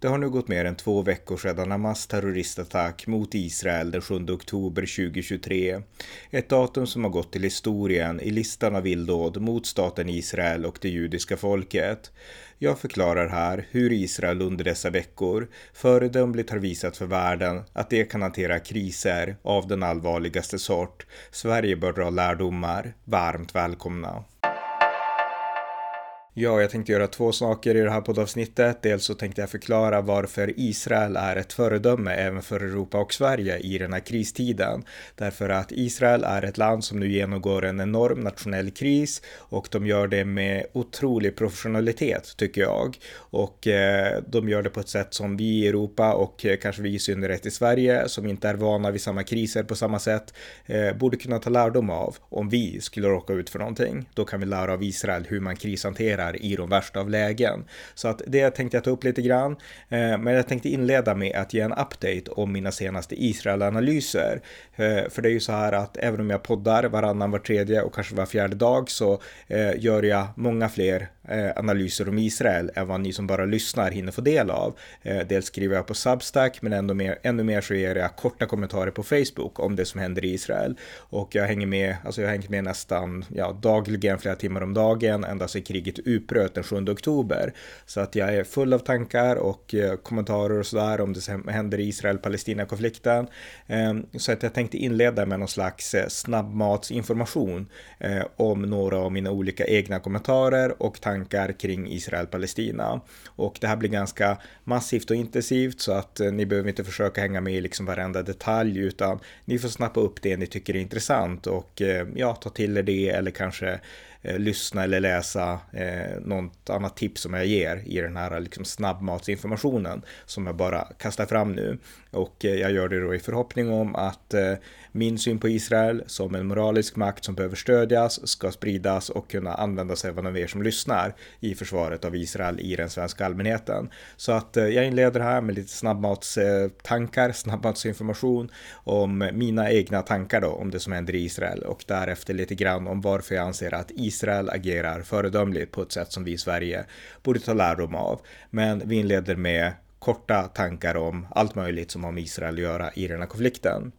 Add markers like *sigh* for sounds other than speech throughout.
Det har nu gått mer än två veckor sedan Hamas terroristattack mot Israel den 7 oktober 2023. Ett datum som har gått till historien i listan av illdåd mot staten Israel och det judiska folket. Jag förklarar här hur Israel under dessa veckor föredömligt har visat för världen att det kan hantera kriser av den allvarligaste sort. Sverige bör dra lärdomar. Varmt välkomna! Ja, jag tänkte göra två saker i det här poddavsnittet. Dels så tänkte jag förklara varför Israel är ett föredöme även för Europa och Sverige i den här kristiden. Därför att Israel är ett land som nu genomgår en enorm nationell kris och de gör det med otrolig professionalitet tycker jag. Och eh, de gör det på ett sätt som vi i Europa och eh, kanske vi i synnerhet i Sverige som inte är vana vid samma kriser på samma sätt eh, borde kunna ta lärdom av om vi skulle råka ut för någonting. Då kan vi lära av Israel hur man krishanterar fungerar i de värsta av lägen. Så att det tänkte jag ta upp lite grann. Eh, men jag tänkte inleda med att ge en update om mina senaste Israel-analyser. Eh, för det är ju så här att även om jag poddar varannan, var tredje och kanske var fjärde dag så eh, gör jag många fler analyser om Israel än vad ni som bara lyssnar hinner få del av. Dels skriver jag på Substack men ännu mer, ännu mer så ger jag korta kommentarer på Facebook om det som händer i Israel. Och jag hänger med, alltså jag har hängt med nästan ja, dagligen, flera timmar om dagen, ända sedan kriget utbröt den 7 oktober. Så att jag är full av tankar och eh, kommentarer och sådär om det som händer i Israel-Palestina-konflikten. Ehm, så att jag tänkte inleda med någon slags eh, snabbmatsinformation eh, om några av mina olika egna kommentarer och tankar kring Israel-Palestina. Och det här blir ganska massivt och intensivt så att eh, ni behöver inte försöka hänga med i liksom varenda detalj utan ni får snappa upp det ni tycker är intressant och eh, ja, ta till er det eller kanske eh, lyssna eller läsa eh, något annat tips som jag ger i den här liksom, snabbmatsinformationen som jag bara kastar fram nu. Och eh, jag gör det då i förhoppning om att eh, min syn på Israel som en moralisk makt som behöver stödjas ska spridas och kunna användas även av er som lyssnar i försvaret av Israel i den svenska allmänheten. Så att eh, jag inleder här med lite snabbmatstankar, *laughs* snabbmatsinformation om mina egna tankar då om det som händer i Israel och därefter lite grann om varför jag anser att Israel Israel agerar föredömligt på ett sätt som vi i Sverige borde ta lärdom av. Men vi inleder med korta tankar om allt möjligt som har med Israel att göra i den här konflikten.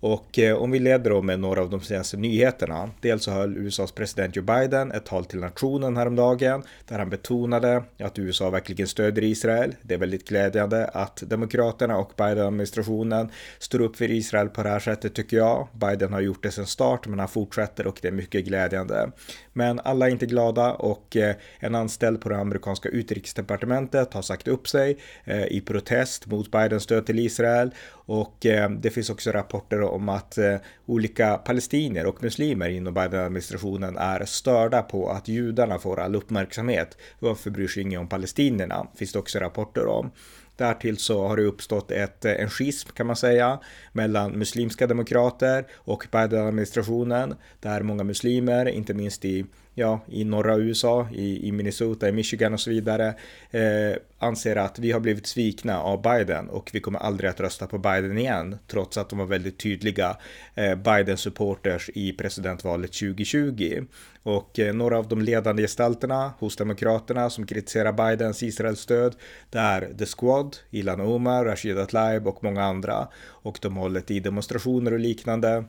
Och eh, om vi leder då med några av de senaste nyheterna. Dels så höll USAs president Joe Biden ett tal till nationen häromdagen där han betonade att USA verkligen stöder Israel. Det är väldigt glädjande att Demokraterna och Biden-administrationen står upp för Israel på det här sättet tycker jag. Biden har gjort det sedan start men han fortsätter och det är mycket glädjande. Men alla är inte glada och eh, en anställd på det amerikanska utrikesdepartementet har sagt upp sig eh, i protest mot Bidens stöd till Israel och eh, det finns också rapporter om att eh, olika palestinier och muslimer inom Biden-administrationen är störda på att judarna får all uppmärksamhet. Varför bryr sig ingen om palestinierna? Finns det också rapporter om. Därtill så har det uppstått ett, eh, en schism kan man säga mellan muslimska demokrater och Biden-administrationen där många muslimer, inte minst i ja, i norra USA, i, i Minnesota, i Michigan och så vidare, eh, anser att vi har blivit svikna av Biden och vi kommer aldrig att rösta på Biden igen, trots att de var väldigt tydliga eh, Biden-supporters i presidentvalet 2020. Och eh, några av de ledande gestalterna hos Demokraterna som kritiserar Bidens Israelstöd, det är The Squad, Ilan Omar, Rashida Tlaib och många andra. Och de hållit i demonstrationer och liknande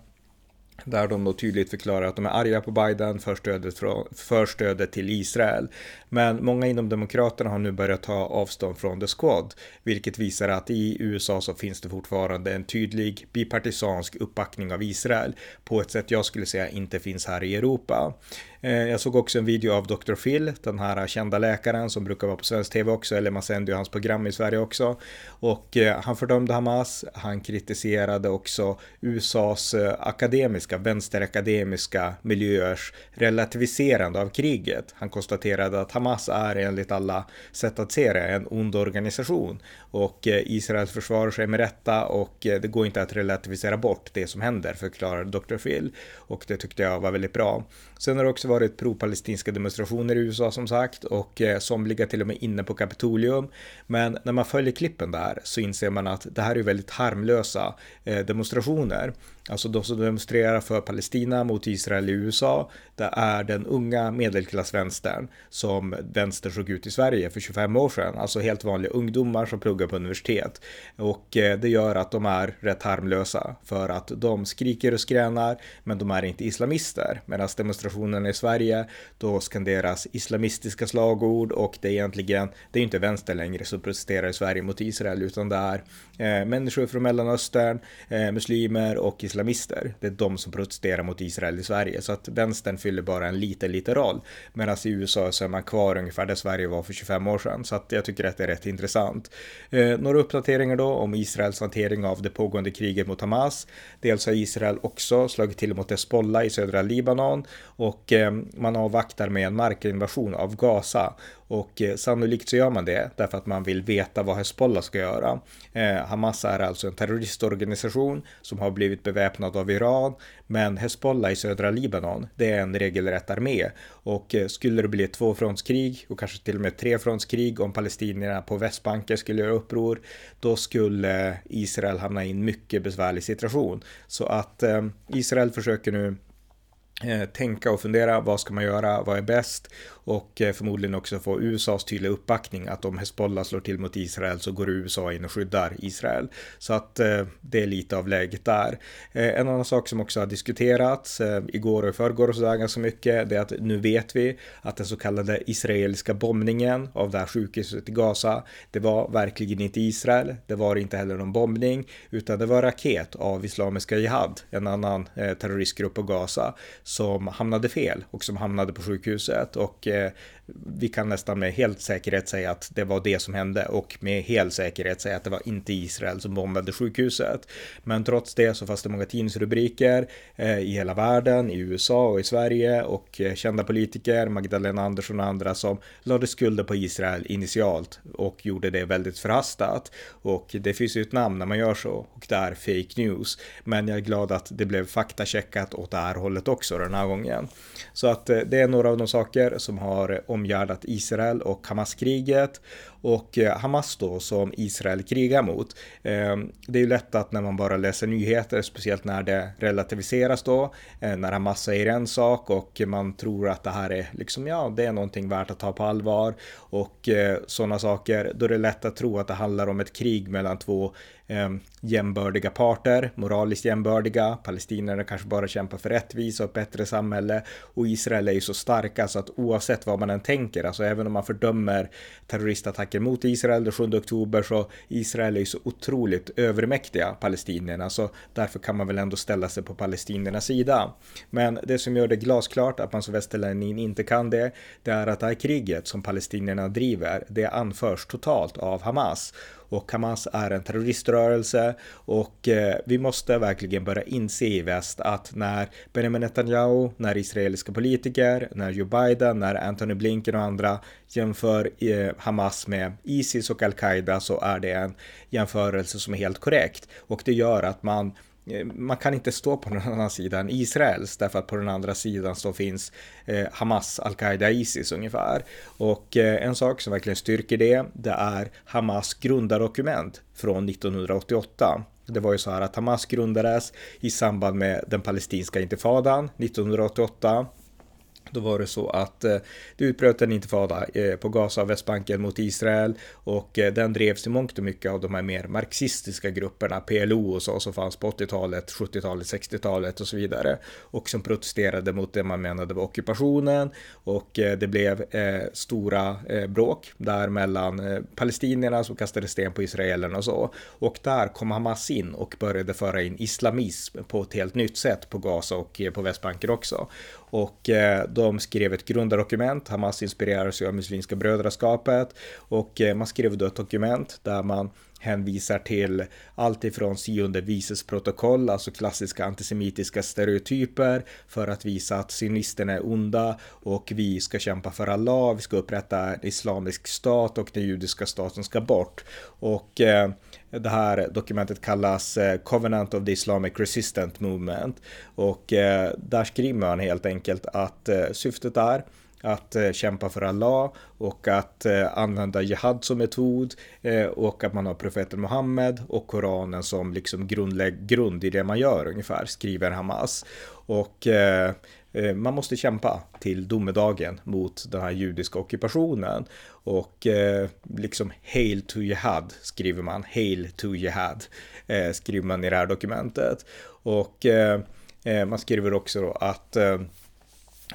där de då tydligt förklarar att de är arga på Biden för stödet, för stödet till Israel. Men många inom Demokraterna har nu börjat ta avstånd från The Squad, vilket visar att i USA så finns det fortfarande en tydlig bipartisansk uppbackning av Israel på ett sätt jag skulle säga inte finns här i Europa. Eh, jag såg också en video av Dr. Phil, den här kända läkaren som brukar vara på svensk tv också, eller man sänder ju hans program i Sverige också. Och eh, han fördömde Hamas, han kritiserade också USAs eh, akademiska, vänsterakademiska miljöers relativiserande av kriget. Han konstaterade att Hamas är enligt alla sätt att se det en ond organisation och Israel försvarar sig med rätta och det går inte att relativisera bort det som händer, förklarade Dr. Phil. Och det tyckte jag var väldigt bra. Sen har det också varit pro-palestinska demonstrationer i USA som sagt och eh, somliga till och med inne på Kapitolium. Men när man följer klippen där så inser man att det här är väldigt harmlösa eh, demonstrationer. Alltså de som demonstrerar för Palestina mot Israel i USA, det är den unga medelklassvänstern som vänster såg ut i Sverige för 25 år sedan. Alltså helt vanliga ungdomar som pluggar på universitet. Och eh, det gör att de är rätt harmlösa för att de skriker och skränar, men de är inte islamister. Medan demonstrationerna i Sverige, då skanderas islamistiska slagord och det är egentligen, det är inte vänster längre som protesterar i Sverige mot Israel, utan det är eh, människor från Mellanöstern, eh, muslimer och islamister islamister. Det är de som protesterar mot Israel i Sverige, så att vänstern fyller bara en liten, liten roll. Medan i USA så är man kvar ungefär där Sverige var för 25 år sedan, så att jag tycker att det är rätt intressant. Eh, några uppdateringar då om Israels hantering av det pågående kriget mot Hamas. Dels har Israel också slagit till mot Hezbollah i södra Libanon och eh, man avvaktar med en markinvasion av Gaza och eh, sannolikt så gör man det därför att man vill veta vad Hezbollah ska göra. Eh, Hamas är alltså en terroristorganisation som har blivit beväpnad av Iran, men Hezbollah i södra Libanon, det är en regelrätt armé. Och eh, skulle det bli ett tvåfrontskrig och kanske till och med ett trefrontskrig om palestinierna på Västbanken skulle göra uppror, då skulle eh, Israel hamna i en mycket besvärlig situation. Så att eh, Israel försöker nu eh, tänka och fundera, vad ska man göra, vad är bäst? Och eh, förmodligen också få USAs tydliga uppbackning att om Hezbollah slår till mot Israel så går USA in och skyddar Israel. Så att eh, det är lite av läget där. Eh, en annan sak som också har diskuterats eh, igår och i förrgår och sådär ganska mycket det är att nu vet vi att den så kallade israeliska bombningen av det här sjukhuset i Gaza det var verkligen inte Israel. Det var inte heller någon bombning utan det var raket av Islamiska Jihad, en annan eh, terroristgrupp på Gaza som hamnade fel och som hamnade på sjukhuset och vi kan nästan med helt säkerhet säga att det var det som hände och med hel säkerhet säga att det var inte Israel som bombade sjukhuset. Men trots det så fanns det många tidningsrubriker eh, i hela världen, i USA och i Sverige och eh, kända politiker, Magdalena Andersson och andra som lade skulden på Israel initialt och gjorde det väldigt förhastat. Och det finns ju ett namn när man gör så och det är fake news. Men jag är glad att det blev faktacheckat åt det här hållet också den här gången. Så att eh, det är några av de saker som har har omgärdat Israel och Hamas-kriget och eh, Hamas då som Israel krigar mot. Ehm, det är ju lätt att när man bara läser nyheter, speciellt när det relativiseras då, eh, när Hamas säger en sak och man tror att det här är liksom, ja, det är någonting värt att ta på allvar och eh, sådana saker, då är det lätt att tro att det handlar om ett krig mellan två eh, jämbördiga parter, moraliskt jämbördiga. Palestinierna kanske bara kämpar för rättvisa och ett bättre samhälle och Israel är ju så starka så att oavsett vad man än tänker, alltså även om man fördömer terroristattacker mot Israel den 7 oktober så Israel är ju så otroligt övermäktiga palestinierna så därför kan man väl ändå ställa sig på palestiniernas sida. Men det som gör det glasklart att man som västerlänning inte kan det, det är att det här kriget som palestinierna driver, det anförs totalt av Hamas och Hamas är en terroriströrelse. Och eh, vi måste verkligen börja inse i väst att när Benjamin Netanyahu, när israeliska politiker, när Joe Biden, när Anthony Blinken och andra jämför eh, Hamas med Isis och Al-Qaida så är det en jämförelse som är helt korrekt. Och det gör att man Eh, man kan inte stå på den *laughs* andra sidan Israels därför att på den andra sidan så finns eh, Hamas, Al-Qaida, Isis ungefär. Och eh, en sak som verkligen styrker det, det är Hamas grundardokument från 1988. Det var ju så här att Hamas grundades i samband med den palestinska intifadan 1988 då var det så att eh, det utbröt en intifada eh, på Gaza och Västbanken mot Israel. Och eh, den drevs i mångt och mycket av de här mer marxistiska grupperna, PLO och så, som fanns på 80-talet, 70-talet, 60-talet och så vidare. Och som protesterade mot det man menade var ockupationen. Och eh, det blev eh, stora eh, bråk där mellan palestinierna som kastade sten på israelerna och så. Och där kom Hamas in och började föra in islamism på ett helt nytt sätt på Gaza och på Västbanken också och eh, de skrev ett grundardokument. Hamas inspirerades av Muslimska brödraskapet och eh, man skrev då ett dokument där man hänvisar till allt ifrån sionde vises protokoll, alltså klassiska antisemitiska stereotyper för att visa att sionisterna är onda och vi ska kämpa för Allah, vi ska upprätta en islamisk stat och den judiska staten ska bort. Och eh, det här dokumentet kallas eh, Covenant of the Islamic Resistant Movement och eh, där skriver man helt enkelt att eh, syftet är att eh, kämpa för Allah och att eh, använda jihad som metod eh, och att man har profeten Muhammed och Koranen som liksom grundlägg, grund i det man gör ungefär, skriver Hamas. Och man måste kämpa till domedagen mot den här judiska ockupationen. Och liksom Hail to Jihad skriver man, Hail to Jihad skriver man i det här dokumentet. Och man skriver också då att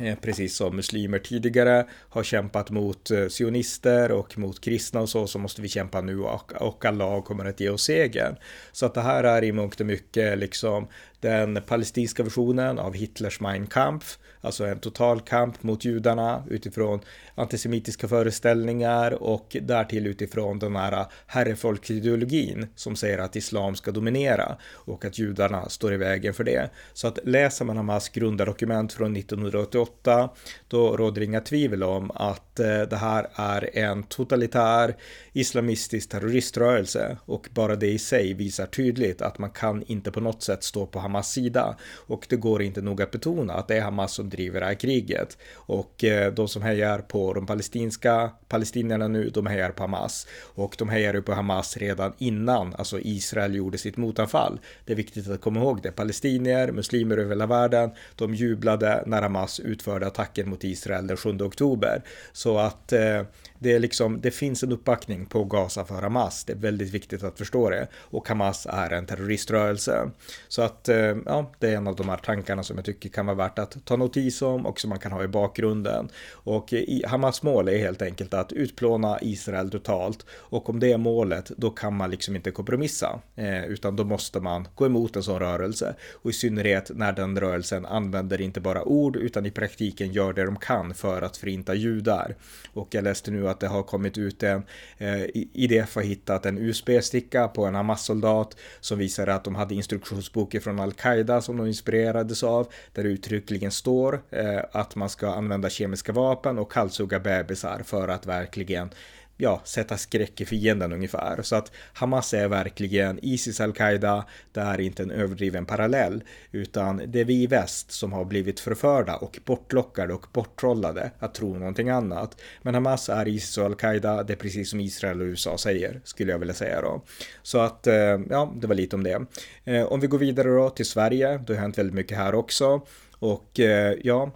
Eh, precis som muslimer tidigare har kämpat mot eh, sionister och mot kristna och så, så måste vi kämpa nu och, och Allah kommer att ge oss segern. Så att det här är i mångt och mycket liksom den palestinska versionen av Hitlers Mein Kampf, alltså en total kamp mot judarna utifrån antisemitiska föreställningar och därtill utifrån den här herrefolksideologin som säger att islam ska dominera och att judarna står i vägen för det. Så att läser man Hamas grundardokument från 1988 då råder inga tvivel om att eh, det här är en totalitär islamistisk terroriströrelse och bara det i sig visar tydligt att man kan inte på något sätt stå på Hamas sida och det går inte nog att betona att det är Hamas som driver det här kriget och eh, de som hejar på de palestinska palestinierna nu, de hejar på Hamas och de hejar på Hamas redan innan alltså Israel gjorde sitt motanfall. Det är viktigt att komma ihåg det. Palestinier, muslimer över hela världen, de jublade när Hamas utförde attacken mot Israel den 7 oktober. Så att eh, det, är liksom, det finns en uppbackning på Gaza för Hamas. Det är väldigt viktigt att förstå det. Och Hamas är en terroriströrelse. Så att eh, ja, det är en av de här tankarna som jag tycker kan vara värt att ta notis om och som man kan ha i bakgrunden. Och eh, Hamas mål är helt enkelt att utplåna Israel totalt. Och om det är målet, då kan man liksom inte kompromissa. Eh, utan då måste man gå emot en sån rörelse. Och i synnerhet när den rörelsen använder inte bara ord utan i praktiken gör det de kan för att förinta judar. Och jag läste nu att det har kommit ut en, eh, IDF har hittat en USB-sticka på en Hamas-soldat som visar att de hade instruktionsboken från Al-Qaida som de inspirerades av, där det uttryckligen står eh, att man ska använda kemiska vapen och halshugga bebisar för att verkligen ja, sätta skräck i fienden ungefär. Så att Hamas är verkligen Isis al-Qaida, det är inte en överdriven parallell, utan det är vi i väst som har blivit förförda och bortlockade och borttrollade att tro någonting annat. Men Hamas är Isis och al-Qaida, det är precis som Israel och USA säger, skulle jag vilja säga då. Så att, eh, ja, det var lite om det. Eh, om vi går vidare då till Sverige, det har hänt väldigt mycket här också. Och eh, ja,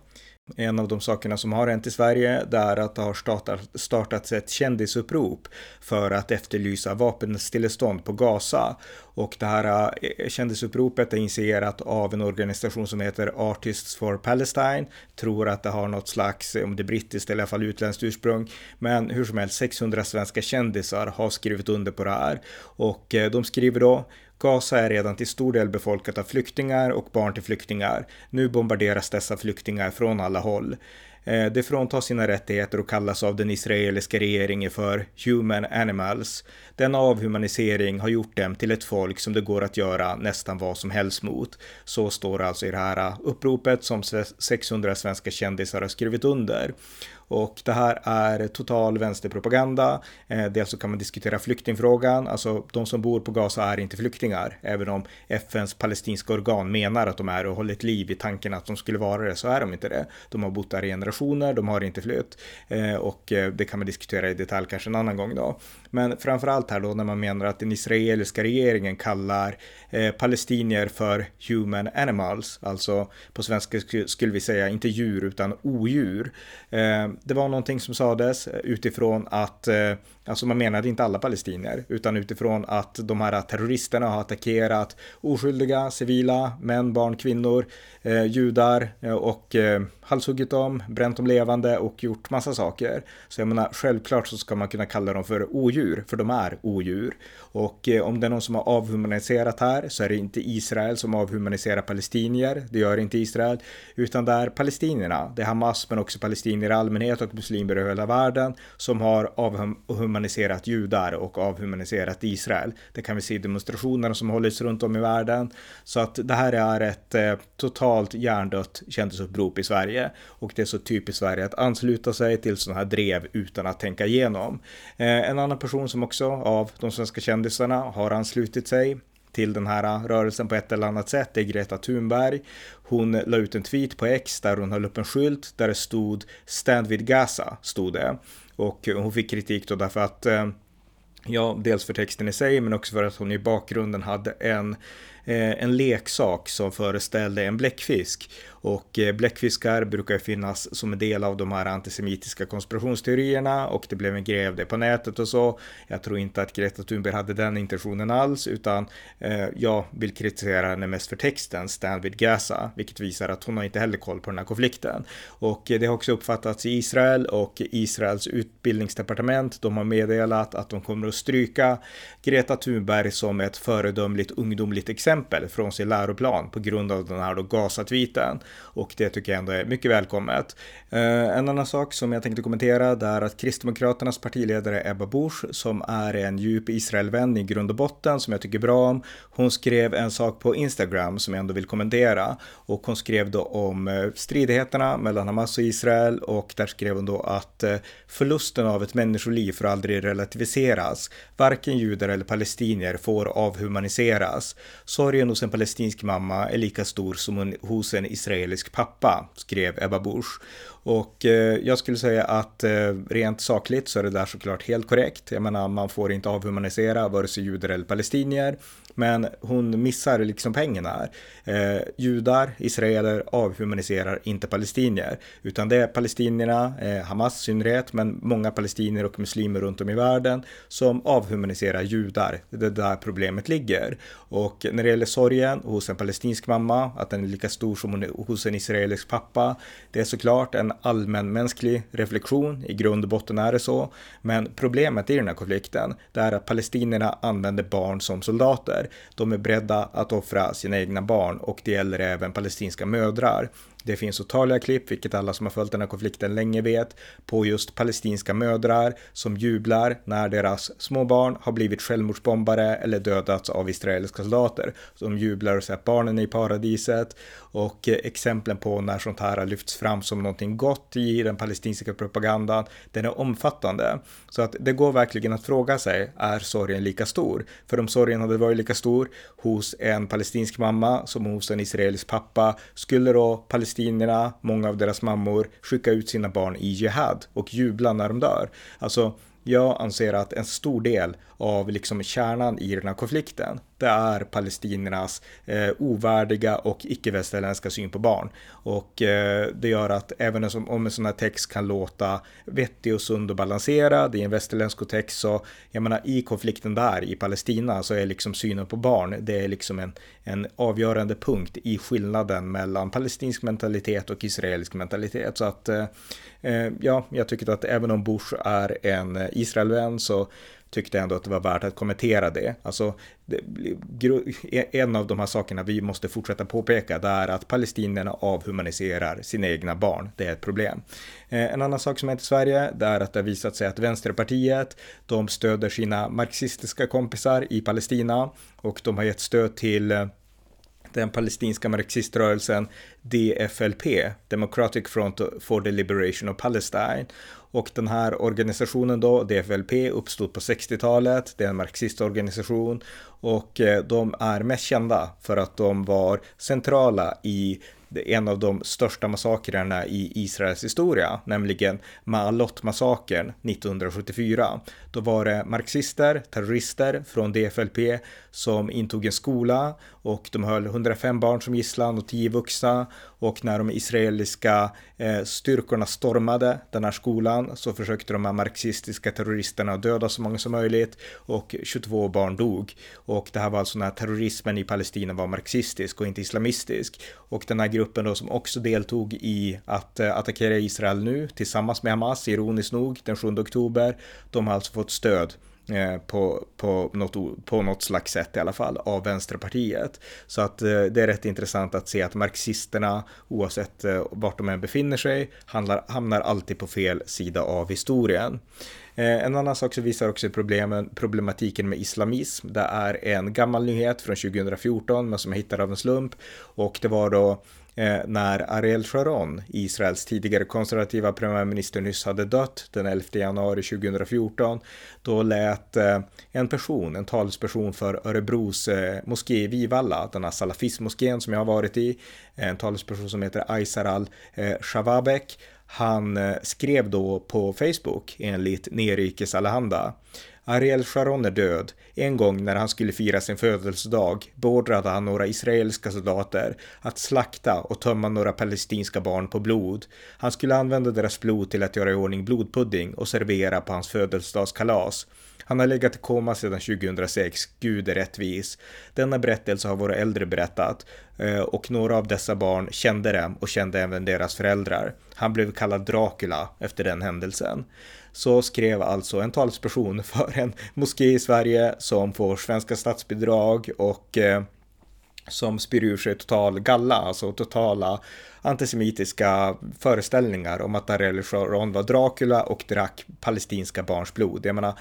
en av de sakerna som har hänt i Sverige det är att det har startat, startats ett kändisupprop för att efterlysa vapenstillestånd på Gaza. Och det här eh, kändisuppropet är initierat av en organisation som heter Artists for Palestine. Tror att det har något slags, om det är brittiskt eller i alla fall utländskt ursprung. Men hur som helst, 600 svenska kändisar har skrivit under på det här. Och eh, de skriver då Gaza är redan till stor del befolkat av flyktingar och barn till flyktingar. Nu bombarderas dessa flyktingar från alla håll. Eh, de fråntas sina rättigheter och kallas av den israeliska regeringen för human animals. Denna avhumanisering har gjort dem till ett folk som det går att göra nästan vad som helst mot. Så står det alltså i det här eh, uppropet som 600 svenska kändisar har skrivit under. Och det här är total vänsterpropaganda. Eh, dels så kan man diskutera flyktingfrågan, alltså de som bor på Gaza är inte flyktingar, även om FNs palestinska organ menar att de är och håller ett liv i tanken att de skulle vara det, så är de inte det. De har bott där i generationer, de har inte flytt eh, och eh, det kan man diskutera i detalj kanske en annan gång då. Men framförallt här då när man menar att den israeliska regeringen kallar eh, palestinier för human animals, alltså på svenska skulle vi säga inte djur utan odjur eh, det var någonting som sades eh, utifrån att, eh, alltså man menade inte alla palestinier, utan utifrån att de här terroristerna har attackerat oskyldiga civila, män, barn, kvinnor, eh, judar eh, och eh, halshuggit dem, bränt bränt dem levande och gjort massa saker. Så jag menar, självklart så ska man kunna kalla dem för odjur, för de är odjur. Och eh, om det är någon som har avhumaniserat här så är det inte Israel som avhumaniserar palestinier, det gör inte Israel, utan det är palestinierna, det är Hamas men också palestinier i allmänhet och muslimer i hela världen som har avhumaniserat judar och avhumaniserat Israel. Det kan vi se i demonstrationerna som hållits runt om i världen. Så att det här är ett eh, totalt hjärndött kändisupprop i Sverige och det är så typiskt Sverige att ansluta sig till sådana här drev utan att tänka igenom. Eh, en annan person som också av de svenska kändisarna har anslutit sig till den här rörelsen på ett eller annat sätt det är Greta Thunberg. Hon la ut en tweet på X där hon höll upp en skylt där det stod Stand with Gaza, stod det. Och hon fick kritik då därför att eh, Ja, dels för texten i sig men också för att hon i bakgrunden hade en, Eh, en leksak som föreställde en bläckfisk. Och eh, bläckfiskar brukar ju finnas som en del av de här antisemitiska konspirationsteorierna och det blev en grej av det på nätet och så. Jag tror inte att Greta Thunberg hade den intentionen alls utan eh, jag vill kritisera henne mest för texten Stand with Gaza, vilket visar att hon har inte heller koll på den här konflikten. Och eh, det har också uppfattats i Israel och Israels utbildningsdepartement. De har meddelat att de kommer att stryka Greta Thunberg som ett föredömligt ungdomligt exempel från sin läroplan på grund av den här då Gaza-tweeten och det tycker jag ändå är mycket välkommet. Eh, en annan sak som jag tänkte kommentera det är att Kristdemokraternas partiledare Ebba Busch som är en djup Israelvän i grund och botten som jag tycker bra om. Hon skrev en sak på Instagram som jag ändå vill kommentera och hon skrev då om eh, stridigheterna mellan Hamas och Israel och där skrev hon då att eh, förlusten av ett människoliv får aldrig relativiseras. Varken judar eller palestinier får avhumaniseras. Sorgen hos en palestinsk mamma är lika stor som hos en israelisk pappa, skrev Ebba Busch. Och eh, jag skulle säga att eh, rent sakligt så är det där såklart helt korrekt. Jag menar, man får inte avhumanisera vare sig judar eller palestinier. Men hon missar liksom pengarna här. Eh, judar, israeler avhumaniserar inte palestinier. Utan det är palestinierna, eh, Hamas i synnerhet, men många palestinier och muslimer runt om i världen som avhumaniserar judar. Det är där problemet ligger. Och när det gäller sorgen hos en palestinsk mamma, att den är lika stor som hos en israelisk pappa, det är såklart en allmänmänsklig reflektion. I grund och botten är det så. Men problemet i den här konflikten, det är att palestinierna använder barn som soldater. De är beredda att offra sina egna barn och det gäller även palestinska mödrar. Det finns otaliga klipp, vilket alla som har följt den här konflikten länge vet, på just palestinska mödrar som jublar när deras små barn har blivit självmordsbombare eller dödats av israeliska soldater. De jublar och säger att barnen är i paradiset och eh, exemplen på när sånt här har lyfts fram som någonting gott i den palestinska propagandan, den är omfattande. Så att det går verkligen att fråga sig, är sorgen lika stor? För om sorgen hade varit lika stor hos en palestinsk mamma som hos en israelisk pappa, skulle då palestinierna, många av deras mammor, skicka ut sina barn i jihad och jubla när de dör? Alltså, jag anser att en stor del av liksom kärnan i den här konflikten, det är palestiniernas eh, ovärdiga och icke-västerländska syn på barn. Och eh, det gör att även om en sån här text kan låta vettig och sund och balanserad i en västerländsk text så, jag menar i konflikten där i Palestina så är liksom synen på barn, det är liksom en, en avgörande punkt i skillnaden mellan palestinsk mentalitet och israelisk mentalitet. Så att eh, eh ja, jag tycker att även om Bush är en eh, Israelvän så tyckte ändå att det var värt att kommentera det. Alltså, det, e- en av de här sakerna vi måste fortsätta påpeka det är att palestinierna avhumaniserar sina egna barn. Det är ett problem. Eh, en annan sak som hänt i Sverige det är att det har visat sig att Vänsterpartiet de stöder sina marxistiska kompisar i Palestina och de har gett stöd till eh, den palestinska marxiströrelsen DFLP, Democratic Front for the Liberation of Palestine. Och den här organisationen då, DFLP, uppstod på 60-talet. Det är en marxistorganisation och eh, de är mest kända för att de var centrala i en av de största massakrerna i Israels historia, nämligen Maalot-massakern 1974. Då var det marxister, terrorister från DFLP som intog en skola och de höll 105 barn som gisslan och 10 vuxna och när de israeliska eh, styrkorna stormade den här skolan så försökte de här marxistiska terroristerna döda så många som möjligt och 22 barn dog. Och det här var alltså när terrorismen i Palestina var marxistisk och inte islamistisk. Och den här gruppen då som också deltog i att eh, attackera Israel nu tillsammans med Hamas, ironiskt nog, den 7 oktober. De har alltså fått stöd Eh, på, på, något, på något slags sätt i alla fall av Vänsterpartiet. Så att eh, det är rätt intressant att se att marxisterna, oavsett eh, vart de än befinner sig, handlar, hamnar alltid på fel sida av historien. Eh, en annan sak som visar också problemen, problematiken med islamism. Det är en gammal nyhet från 2014 men som jag hittade av en slump. Och det var då Eh, när Ariel Sharon, Israels tidigare konservativa premiärminister, nyss hade dött den 11 januari 2014. Då lät eh, en person, en talesperson för Örebros eh, moské i Vivalla, den här salafistmoskén som jag har varit i, en talesperson som heter Aysar al-Shavabek, eh, han eh, skrev då på Facebook enligt Nerikes Allehanda Ariel Sharon är död. En gång när han skulle fira sin födelsedag beordrade han några israeliska soldater att slakta och tömma några palestinska barn på blod. Han skulle använda deras blod till att göra i ordning blodpudding och servera på hans födelsedagskalas. Han har legat i koma sedan 2006, Gud är rättvis. Denna berättelse har våra äldre berättat eh, och några av dessa barn kände dem och kände även deras föräldrar. Han blev kallad Dracula efter den händelsen så skrev alltså en talesperson *laughs* för en moské i Sverige som får svenska statsbidrag och eh, som spyr ur sig total galla, alltså totala antisemitiska föreställningar om att Darrell Sharon var Dracula och drack palestinska barns blod. Jag menar,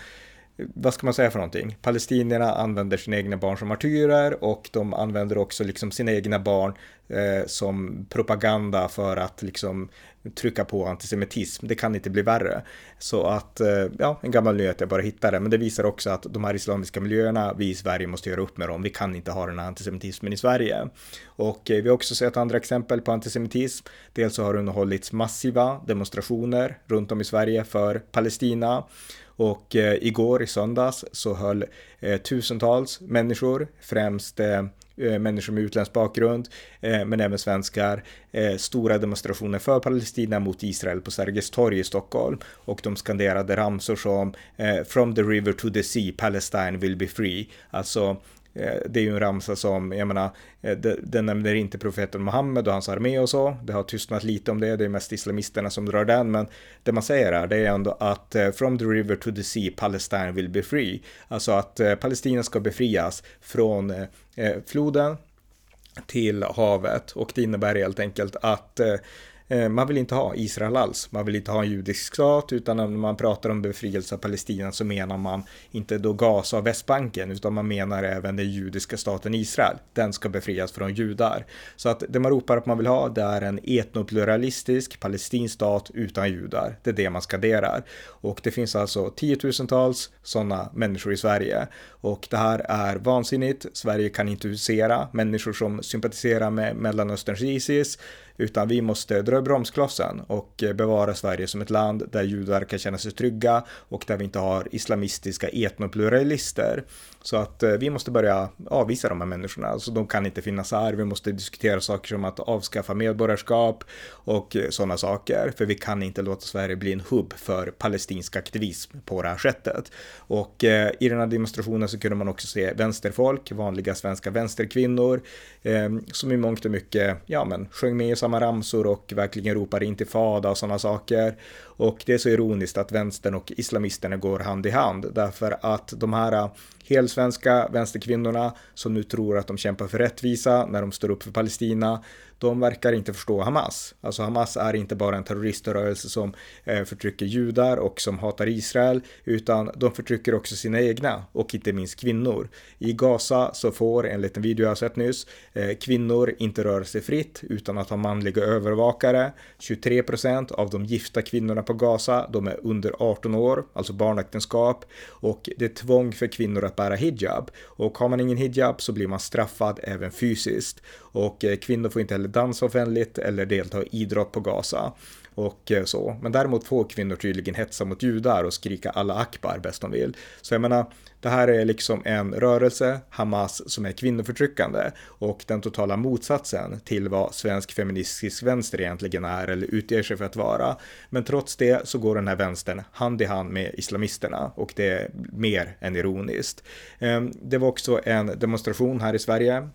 vad ska man säga för någonting? Palestinierna använder sina egna barn som martyrer och de använder också liksom sina egna barn eh, som propaganda för att liksom trycka på antisemitism. Det kan inte bli värre. Så att, eh, ja, en gammal nyhet jag bara hittade, men det visar också att de här islamiska miljöerna, vi i Sverige måste göra upp med dem. Vi kan inte ha den här antisemitismen i Sverige. Och eh, vi har också sett andra exempel på antisemitism. Dels så har det underhållits massiva demonstrationer runt om i Sverige för Palestina. Och eh, igår i söndags så höll eh, tusentals människor, främst eh Eh, människor med utländsk bakgrund, eh, men även svenskar, eh, stora demonstrationer för Palestina mot Israel på Sergels torg i Stockholm. Och de skanderade ramsor som “From the river to the sea, Palestine will be free”. Alltså Eh, det är ju en ramsa som, jag menar, eh, den nämner inte profeten Muhammed och hans armé och så. Det har tystnat lite om det, det är mest islamisterna som drar den, men det man säger är, det är ändå att eh, from the river to the sea, Palestine will be free. Alltså att Palestina ska befrias från floden till havet och det innebär helt enkelt att Eh, man vill inte ha Israel alls. Man vill inte ha en judisk stat utan när man pratar om befrielse av Palestina så menar man inte då Gaza och Västbanken utan man menar även den judiska staten Israel. Den ska befrias från judar. Så att det man ropar att man vill ha det är en etnopluralistisk palestinsk stat utan judar. Det är det man skaderar. Och det finns alltså tiotusentals sådana människor i Sverige. Och det här är vansinnigt. Sverige kan inte husera människor som sympatiserar med Mellanösterns Isis utan vi måste dra i bromsklossen och eh, bevara Sverige som ett land där judar kan känna sig trygga och där vi inte har islamistiska etnopluralister. Så att eh, vi måste börja avvisa de här människorna, alltså de kan inte finnas här. Vi måste diskutera saker som att avskaffa medborgarskap och eh, sådana saker, för vi kan inte låta Sverige bli en hubb för palestinsk aktivism på det här sättet. Och eh, i den här demonstrationen så kunde man också se vänsterfolk, vanliga svenska vänsterkvinnor, eh, som i mångt och mycket, ja men, sjöng med i våldsamma ramsor och verkligen ropar intifada och sådana saker. Och det är så ironiskt att vänstern och islamisterna går hand i hand därför att de här äh, helsvenska vänsterkvinnorna som nu tror att de kämpar för rättvisa när de står upp för Palestina de verkar inte förstå Hamas. Alltså Hamas är inte bara en terroriströrelse som eh, förtrycker judar och som hatar Israel, utan de förtrycker också sina egna och inte minst kvinnor. I Gaza så får, enligt en video jag sett nyss, eh, kvinnor inte röra sig fritt utan att ha manliga övervakare. 23 procent av de gifta kvinnorna på Gaza, de är under 18 år, alltså barnäktenskap, och det är tvång för kvinnor att bära hijab. Och har man ingen hijab så blir man straffad även fysiskt. Och eh, kvinnor får inte heller dansa offentligt eller delta i idrott på Gaza. Och eh, så. Men däremot får kvinnor tydligen hetsa mot judar och skrika alla akbar bäst de vill. Så jag menar, det här är liksom en rörelse, Hamas, som är kvinnoförtryckande och den totala motsatsen till vad svensk feministisk vänster egentligen är eller utger sig för att vara. Men trots det så går den här vänstern hand i hand med islamisterna och det är mer än ironiskt. Ehm, det var också en demonstration här i Sverige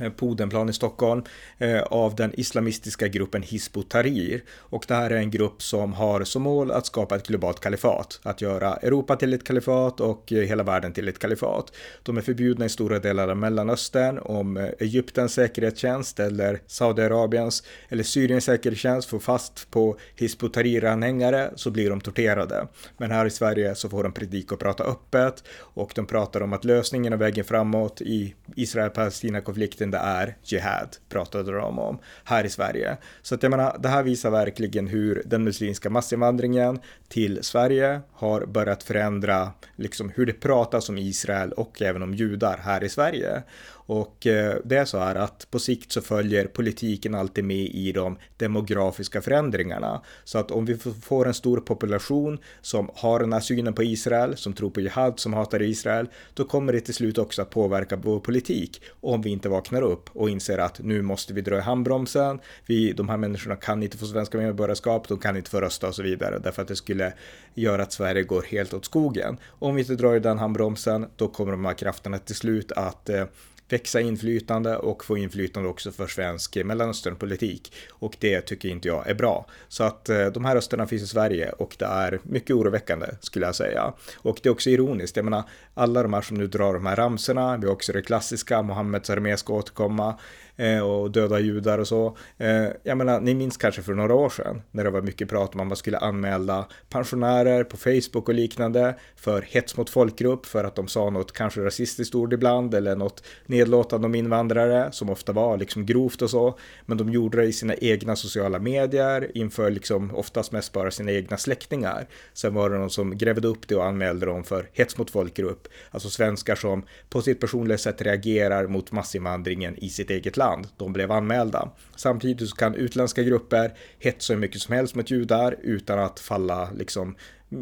Eh, på Odenplan i Stockholm eh, av den islamistiska gruppen Hizb Tahrir. Och det här är en grupp som har som mål att skapa ett globalt kalifat, att göra Europa till ett kalifat och eh, hela världen till ett kalifat. De är förbjudna i stora delar av Mellanöstern. Om Egyptens säkerhetstjänst eller Saudiarabiens eller Syriens säkerhetstjänst får fast på Hizb ut-Tahrir-anhängare så blir de torterade. Men här i Sverige så får de predika och prata öppet och de pratar om att lösningen och vägen framåt i Israel-Palestina-konflikten det är jihad, pratade de om här i Sverige. Så att jag menar, det här visar verkligen hur den muslimska massinvandringen till Sverige har börjat förändra liksom hur det pratas om Israel och även om judar här i Sverige. Och eh, det är så här att på sikt så följer politiken alltid med i de demografiska förändringarna. Så att om vi får en stor population som har den här synen på Israel, som tror på jihad, som hatar Israel, då kommer det till slut också att påverka vår politik om vi inte vaknar upp och inser att nu måste vi dra i handbromsen. Vi, de här människorna kan inte få svenska medborgarskap, de kan inte få rösta och så vidare, därför att det skulle göra att Sverige går helt åt skogen. Om vi inte drar i den handbromsen, då kommer de här krafterna till slut att eh, växa inflytande och få inflytande också för svensk Mellanösternpolitik. Och det tycker inte jag är bra. Så att eh, de här rösterna finns i Sverige och det är mycket oroväckande skulle jag säga. Och det är också ironiskt, jag menar alla de här som nu drar de här ramserna, vi har också det klassiska, Mohammeds armé ska återkomma, Eh, och döda judar och så. Eh, jag menar, ni minns kanske för några år sedan när det var mycket prat om att man skulle anmäla pensionärer på Facebook och liknande för hets mot folkgrupp för att de sa något kanske rasistiskt ord ibland eller något nedlåtande om invandrare som ofta var liksom grovt och så. Men de gjorde det i sina egna sociala medier inför liksom oftast mest bara sina egna släktingar. Sen var det någon som grävde upp det och anmälde dem för hets mot folkgrupp. Alltså svenskar som på sitt personliga sätt reagerar mot massinvandringen i sitt eget land land de blev anmälda. Samtidigt så kan utländska grupper hetsa hur mycket som helst mot judar utan att falla liksom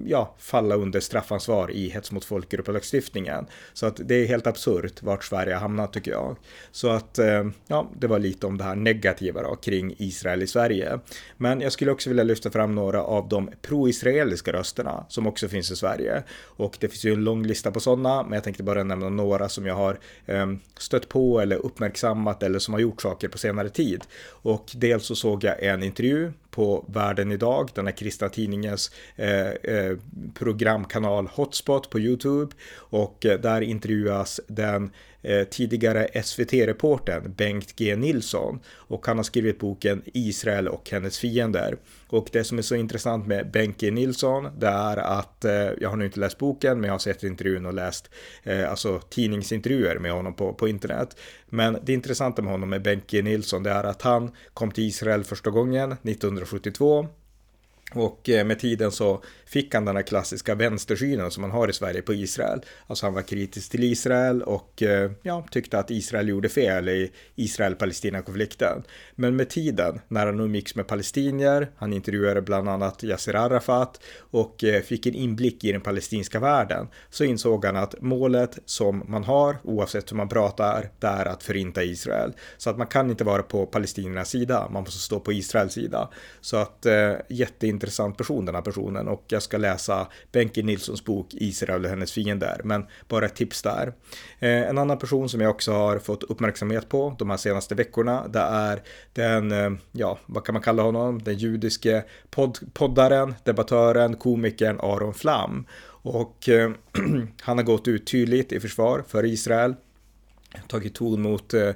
ja, falla under straffansvar i hets mot folkgrupp-lagstiftningen. Så att det är helt absurt vart Sverige har hamnat tycker jag. Så att eh, ja, det var lite om det här negativa då, kring Israel i Sverige. Men jag skulle också vilja lyfta fram några av de pro-israeliska rösterna som också finns i Sverige. Och det finns ju en lång lista på sådana, men jag tänkte bara nämna några som jag har eh, stött på eller uppmärksammat eller som har gjort saker på senare tid. Och dels så såg jag en intervju på Världen idag, den här kristna tidningens eh, eh, programkanal Hotspot på YouTube. Och eh, där intervjuas den eh, Eh, tidigare SVT-reportern Bengt G. Nilsson. Och han har skrivit boken Israel och hennes fiender. Och det som är så intressant med Bengt G. Nilsson det är att eh, jag har nu inte läst boken men jag har sett intervjun och läst eh, alltså tidningsintervjuer med honom på, på internet. Men det intressanta med honom med Bengt G. Nilsson det är att han kom till Israel första gången 1972 och med tiden så fick han den här klassiska vänstersynen som man har i Sverige på Israel. Alltså han var kritisk till Israel och eh, ja, tyckte att Israel gjorde fel i Israel-Palestina-konflikten. Men med tiden, när han umgicks med palestinier, han intervjuade bland annat Yasser Arafat och eh, fick en inblick i den palestinska världen, så insåg han att målet som man har, oavsett hur man pratar, det är att förinta Israel. Så att man kan inte vara på palestiniernas sida, man måste stå på Israels sida. Så att eh, jätteintressant person den här personen och jag ska läsa Benke Nilssons bok Israel och hennes fiender, men bara ett tips där. Eh, en annan person som jag också har fått uppmärksamhet på de här senaste veckorna, det är den, eh, ja, vad kan man kalla honom, den judiske podd poddaren, debattören, komikern Aron Flam. Och eh, *clears throat* han har gått ut tydligt i försvar för Israel tagit ton mot eh,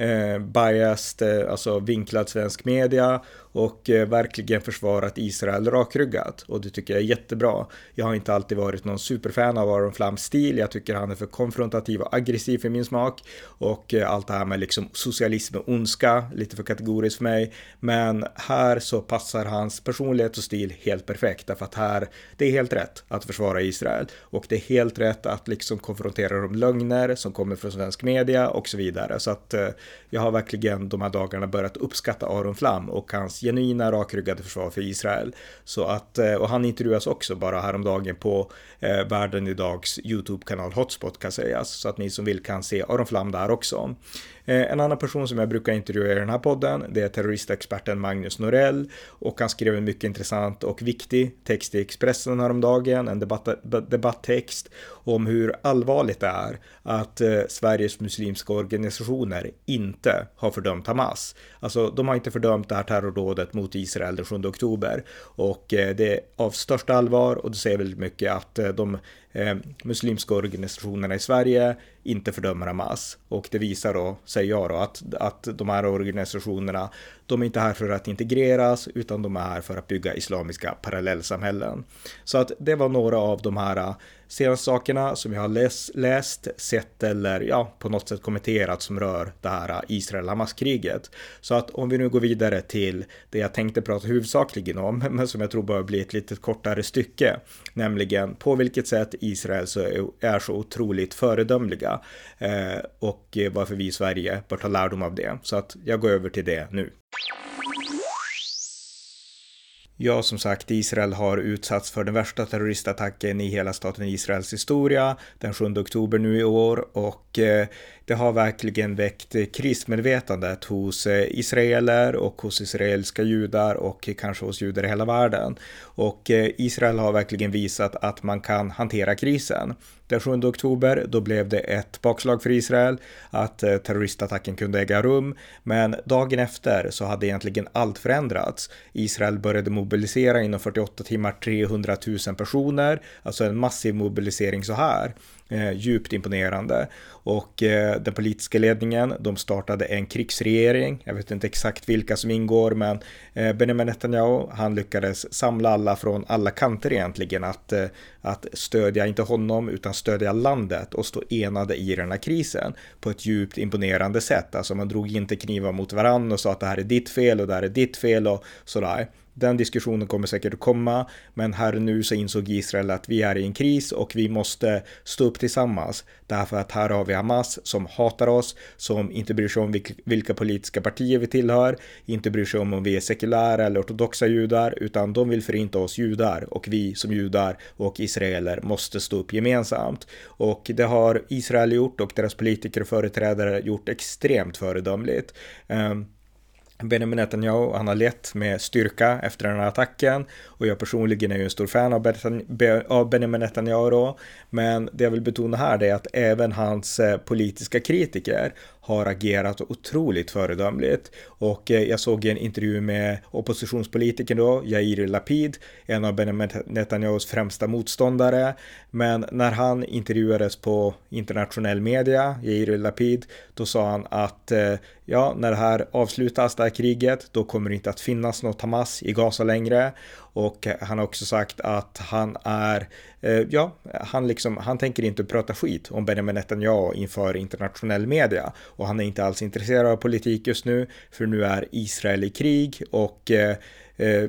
eh, biased, eh, alltså vinklad svensk media och eh, verkligen försvarat Israel rakryggat och det tycker jag är jättebra. Jag har inte alltid varit någon superfan av Aron Flams stil. Jag tycker han är för konfrontativ och aggressiv för min smak och eh, allt det här med liksom socialism och ondska lite för kategoriskt för mig. Men här så passar hans personlighet och stil helt perfekt därför att här det är helt rätt att försvara Israel och det är helt rätt att liksom konfrontera de lögner som kommer från svensk media och så vidare så att eh, jag har verkligen de här dagarna börjat uppskatta Aron Flam och hans genuina rakryggade försvar för Israel. Så att, eh, och han intervjuas också bara häromdagen på eh, Världen Idags YouTube-kanal Hotspot kan sägas. Så att ni som vill kan se Aron Flam där också. Eh, en annan person som jag brukar intervjua i den här podden, det är terroristexperten Magnus Norell och han skrev en mycket intressant och viktig text i Expressen häromdagen, en debatt, debatttext om hur allvarligt det är att eh, Sveriges muslimska organisationer inte har fördömt Hamas. Alltså, de har inte fördömt det här terrordådet mot Israel den 7 oktober och eh, det är av största allvar och det säger väldigt mycket att de eh, muslimska organisationerna i Sverige inte fördömer Hamas. Och det visar då, säger jag då, att, att de här organisationerna, de är inte här för att integreras, utan de är här för att bygga islamiska parallellsamhällen. Så att det var några av de här senaste sakerna som jag har läst, läst, sett eller ja, på något sätt kommenterat som rör det här Israel-Hamas-kriget. Så att om vi nu går vidare till det jag tänkte prata huvudsakligen om, *laughs* men som jag tror bör bli ett lite kortare stycke, nämligen på vilket sätt Israel så är så otroligt föredömliga eh, och varför vi i Sverige bör ta lärdom av det. Så att jag går över till det nu. Ja, som sagt, Israel har utsatts för den värsta terroristattacken i hela staten Israels historia den 7 oktober nu i år. Och eh, det har verkligen väckt krismedvetandet hos eh, israeler och hos israeliska judar och kanske hos judar i hela världen. Och eh, Israel har verkligen visat att man kan hantera krisen. Den 7 oktober då blev det ett bakslag för Israel att eh, terroristattacken kunde äga rum. Men dagen efter så hade egentligen allt förändrats. Israel började mobilisera inom 48 timmar 300 000 personer, alltså en massiv mobilisering så här eh, djupt imponerande. Och eh, den politiska ledningen, de startade en krigsregering. Jag vet inte exakt vilka som ingår, men eh, Benjamin Netanyahu, han lyckades samla alla från alla kanter egentligen att, eh, att stödja, inte honom, utan stödja landet och stå enade i den här krisen på ett djupt imponerande sätt. Alltså man drog inte knivar mot varandra och sa att det här är ditt fel och det här är ditt fel och sådär. Den diskussionen kommer säkert att komma, men här och nu så insåg Israel att vi är i en kris och vi måste stå upp tillsammans. Därför att här har vi Hamas som hatar oss, som inte bryr sig om vilka politiska partier vi tillhör, inte bryr sig om om vi är sekulära eller ortodoxa judar, utan de vill förinta oss judar och vi som judar och israeler måste stå upp gemensamt. Och det har Israel gjort och deras politiker och företrädare gjort extremt föredömligt. Um, Benjamin Netanyahu, han har lett med styrka efter den här attacken och jag personligen är ju en stor fan av Benjamin Netanyahu då. Men det jag vill betona här är att även hans eh, politiska kritiker har agerat otroligt föredömligt. Och eh, jag såg en intervju med oppositionspolitikern då, Yair Lapid, en av Benjamin Netanyahus främsta motståndare. Men när han intervjuades på internationell media, Yair Lapid, då sa han att eh, ja, när det här avslutas, det här kriget, då kommer det inte att finnas något Hamas i Gaza längre. Och eh, han har också sagt att han är, eh, ja, han liksom, han tänker inte prata skit om Benjamin Netanyahu inför internationell media. Och han är inte alls intresserad av politik just nu, för nu är Israel i krig och eh,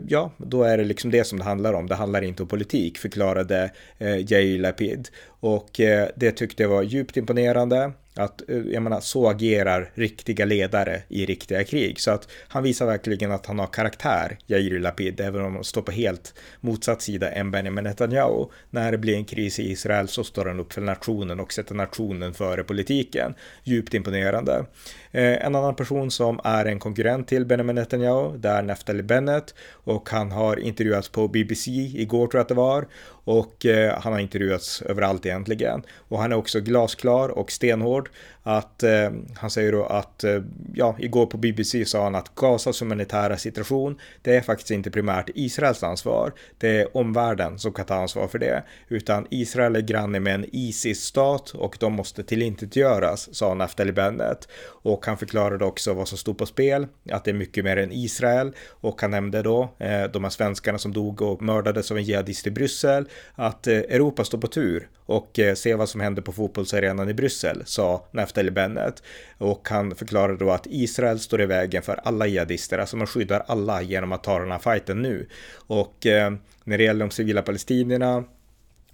ja, då är det liksom det som det handlar om. Det handlar inte om politik, förklarade Jay Lapid. Och det tyckte jag var djupt imponerande. Att, eh, jag menar, så agerar riktiga ledare i riktiga krig. Så att han visar verkligen att han har karaktär, Yair Lapid, även om han står på helt motsatt sida än Benjamin Netanyahu. När det blir en kris i Israel så står han upp för nationen och sätter nationen före politiken. Djupt imponerande. Eh, en annan person som är en konkurrent till Benjamin Netanyahu, det är Naftali Bennett och han har intervjuats på BBC igår tror jag att det var och eh, han har intervjuats överallt egentligen. Och han är också glasklar och stenhård att eh, han säger då att, eh, ja, igår på BBC sa han att Gazas humanitära situation, det är faktiskt inte primärt Israels ansvar. Det är omvärlden som kan ta ansvar för det, utan Israel är granne med en ISIS-stat och de måste tillintetgöras, sa Naftali Bennett. Och han förklarade också vad som stod på spel, att det är mycket mer än Israel och han nämnde då eh, de här svenskarna som dog och mördades av en jihadist i Bryssel, att eh, Europa står på tur och eh, se vad som händer på fotbollsarenan i Bryssel, sa Naftali Bennett. Och han förklarade då att Israel står i vägen för alla jihadister, alltså man skyddar alla genom att ta den här fighten nu. Och eh, när det gäller de civila palestinierna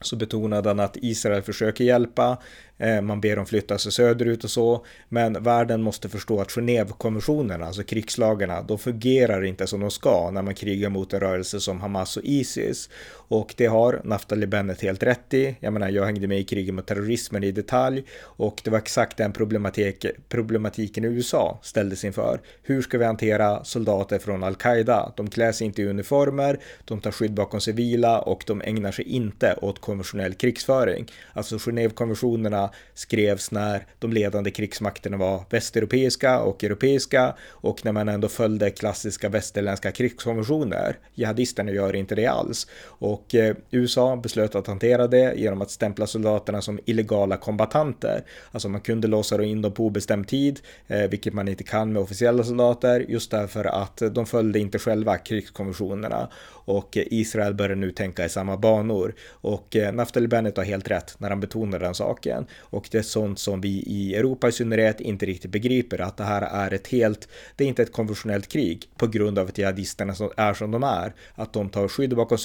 så betonade han att Israel försöker hjälpa eh, man ber dem flytta sig söderut och så. Men världen måste förstå att Genèvekonventionerna, alltså krigslagarna, de fungerar inte som de ska när man krigar mot en rörelse som Hamas och Isis. Och det har Naftali Bennett helt rätt i. Jag menar, jag hängde med i kriget mot terrorismen i detalj och det var exakt den problematik, problematiken USA ställdes inför. Hur ska vi hantera soldater från al-Qaida? De klär sig inte i uniformer, de tar skydd bakom civila och de ägnar sig inte åt konventionell krigsföring. Alltså Genèvekonventionerna skrevs när de ledande krigsmakterna var västeuropeiska och europeiska och när man ändå följde klassiska västerländska krigskonventioner. Jihadisterna gör inte det alls. Och eh, USA beslöt att hantera det genom att stämpla soldaterna som illegala kombatanter. Alltså man kunde låsa in dem på obestämd tid, eh, vilket man inte kan med officiella soldater, just därför att de följde inte själva krigskonventionerna och Israel börjar nu tänka i samma banor. Och eh, Naftali Bennett har helt rätt när han betonar den saken. Och det är sånt som vi i Europa i synnerhet inte riktigt begriper, att det här är ett helt, det är inte ett konventionellt krig på grund av att jihadisterna är som de är, att de tar skydd bakom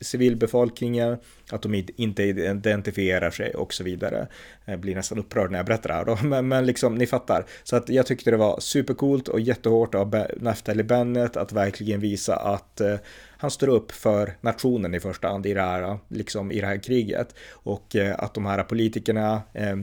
civilbefolkningen, att de inte identifierar sig och så vidare. Jag blir nästan upprörd när jag berättar det här då, *laughs* men, men liksom ni fattar. Så att jag tyckte det var supercoolt och jättehårt av Naftali Bennett att verkligen visa att eh, han står upp för nationen i första hand i det här, liksom i det här kriget. Och eh, att de här politikerna eh,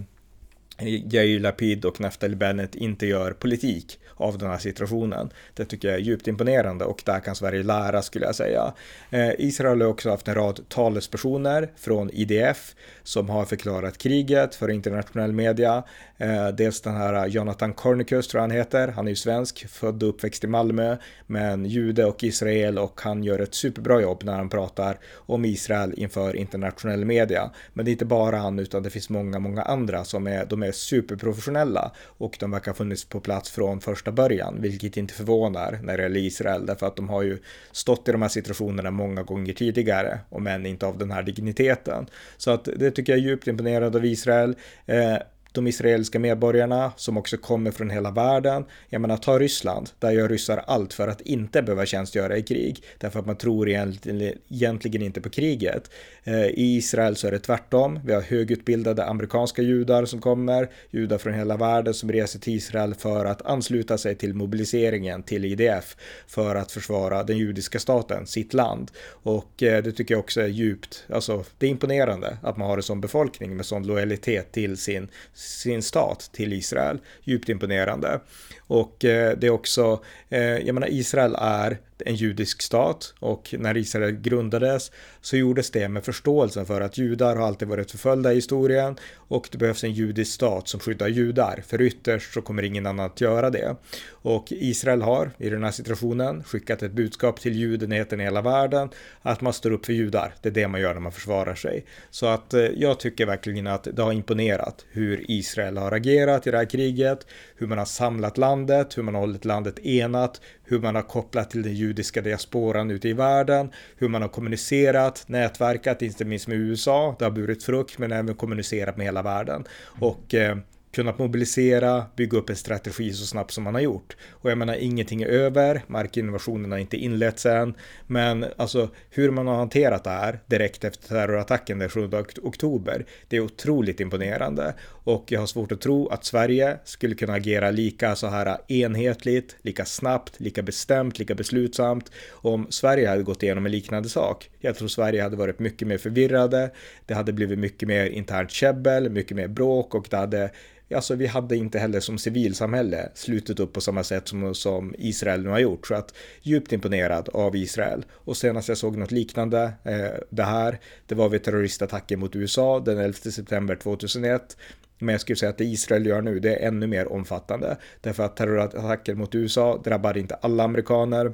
Jair Lapid och Naftali Bennett inte gör politik av den här situationen. Det tycker jag är djupt imponerande och där kan Sverige lära skulle jag säga. Eh, Israel har också haft en rad talespersoner från IDF som har förklarat kriget för internationell media. Eh, dels den här Jonathan Kornikus tror jag han heter. Han är ju svensk, född och uppväxt i Malmö, men jude och Israel och han gör ett superbra jobb när han pratar om Israel inför internationell media. Men det är inte bara han utan det finns många, många andra som är, de är superprofessionella och de verkar ha funnits på plats från första början, vilket inte förvånar när det gäller Israel, därför att de har ju stått i de här situationerna många gånger tidigare, och men inte av den här digniteten. Så att det tycker jag är djupt imponerande av Israel. Eh, de israeliska medborgarna som också kommer från hela världen. Jag menar, ta Ryssland, där gör ryssar allt för att inte behöva tjänstgöra i krig, därför att man tror egentligen inte på kriget. Eh, I Israel så är det tvärtom. Vi har högutbildade amerikanska judar som kommer, judar från hela världen som reser till Israel för att ansluta sig till mobiliseringen till IDF för att försvara den judiska staten, sitt land. Och eh, det tycker jag också är djupt, alltså det är imponerande att man har en sån befolkning med sån lojalitet till sin sin stat till Israel. Djupt imponerande. Och eh, det är också, eh, jag menar Israel är en judisk stat och när Israel grundades så gjordes det med förståelsen för att judar har alltid varit förföljda i historien och det behövs en judisk stat som skyddar judar för ytterst så kommer ingen annan att göra det. Och Israel har i den här situationen skickat ett budskap till judenheten i hela världen att man står upp för judar. Det är det man gör när man försvarar sig. Så att eh, jag tycker verkligen att det har imponerat hur Israel har agerat i det här kriget, hur man har samlat landet, hur man har hållit landet enat, hur man har kopplat till den judiska judiska diasporan ute i världen, hur man har kommunicerat, nätverkat, inte minst med USA, det har burit frukt, men även kommunicerat med hela världen. Och eh, kunnat mobilisera, bygga upp en strategi så snabbt som man har gjort. Och jag menar, ingenting är över, markinvasionen har inte inletts än, men alltså hur man har hanterat det här direkt efter terrorattacken den 7 oktober, det är otroligt imponerande. Och jag har svårt att tro att Sverige skulle kunna agera lika så här enhetligt, lika snabbt, lika bestämt, lika beslutsamt om Sverige hade gått igenom en liknande sak. Jag tror Sverige hade varit mycket mer förvirrade, det hade blivit mycket mer internt käbbel, mycket mer bråk och det hade alltså vi hade inte heller som civilsamhälle slutit upp på samma sätt som, som Israel nu har gjort. Så att djupt imponerad av Israel. Och senast jag såg något liknande, eh, det här, det var vid terroristattacken mot USA den 11 september 2001. Men jag skulle säga att det Israel gör nu, det är ännu mer omfattande. Därför att terrorattacken mot USA drabbar inte alla amerikaner.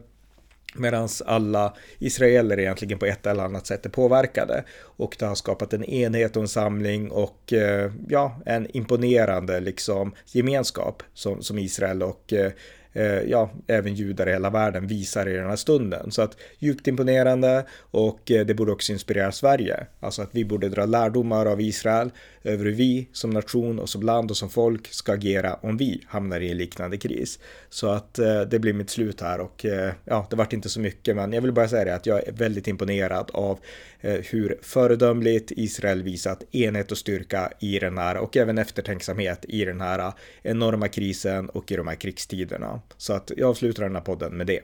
Medan alla israeler egentligen på ett eller annat sätt är påverkade. Och det har skapat en enhet och en samling och eh, ja, en imponerande liksom gemenskap som, som Israel och eh, eh, ja, även judar i hela världen visar i den här stunden. Så att djupt imponerande och det borde också inspirera Sverige. Alltså att vi borde dra lärdomar av Israel över hur vi som nation och som land och som folk ska agera om vi hamnar i en liknande kris. Så att eh, det blir mitt slut här och eh, ja, det vart inte så mycket, men jag vill bara säga det att jag är väldigt imponerad av eh, hur föredömligt Israel visat enhet och styrka i den här och även eftertänksamhet i den här eh, enorma krisen och i de här krigstiderna. Så att jag avslutar den här podden med det.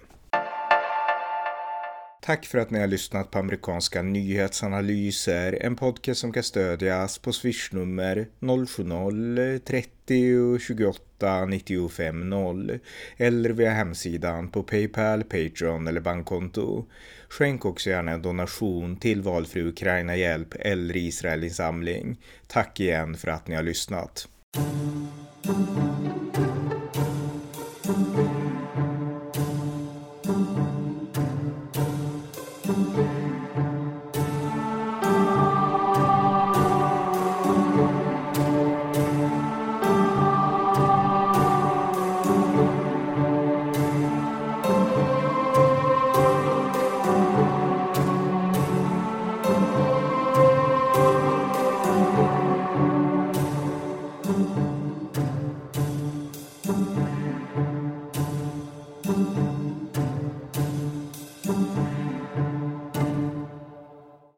Tack för att ni har lyssnat på amerikanska nyhetsanalyser, en podcast som kan stödjas på swishnummer 070-30 28 95 0 eller via hemsidan på Paypal, Patreon eller bankkonto. Skänk också gärna en donation till valfri Ukraina-hjälp eller Israelinsamling. Tack igen för att ni har lyssnat. thank you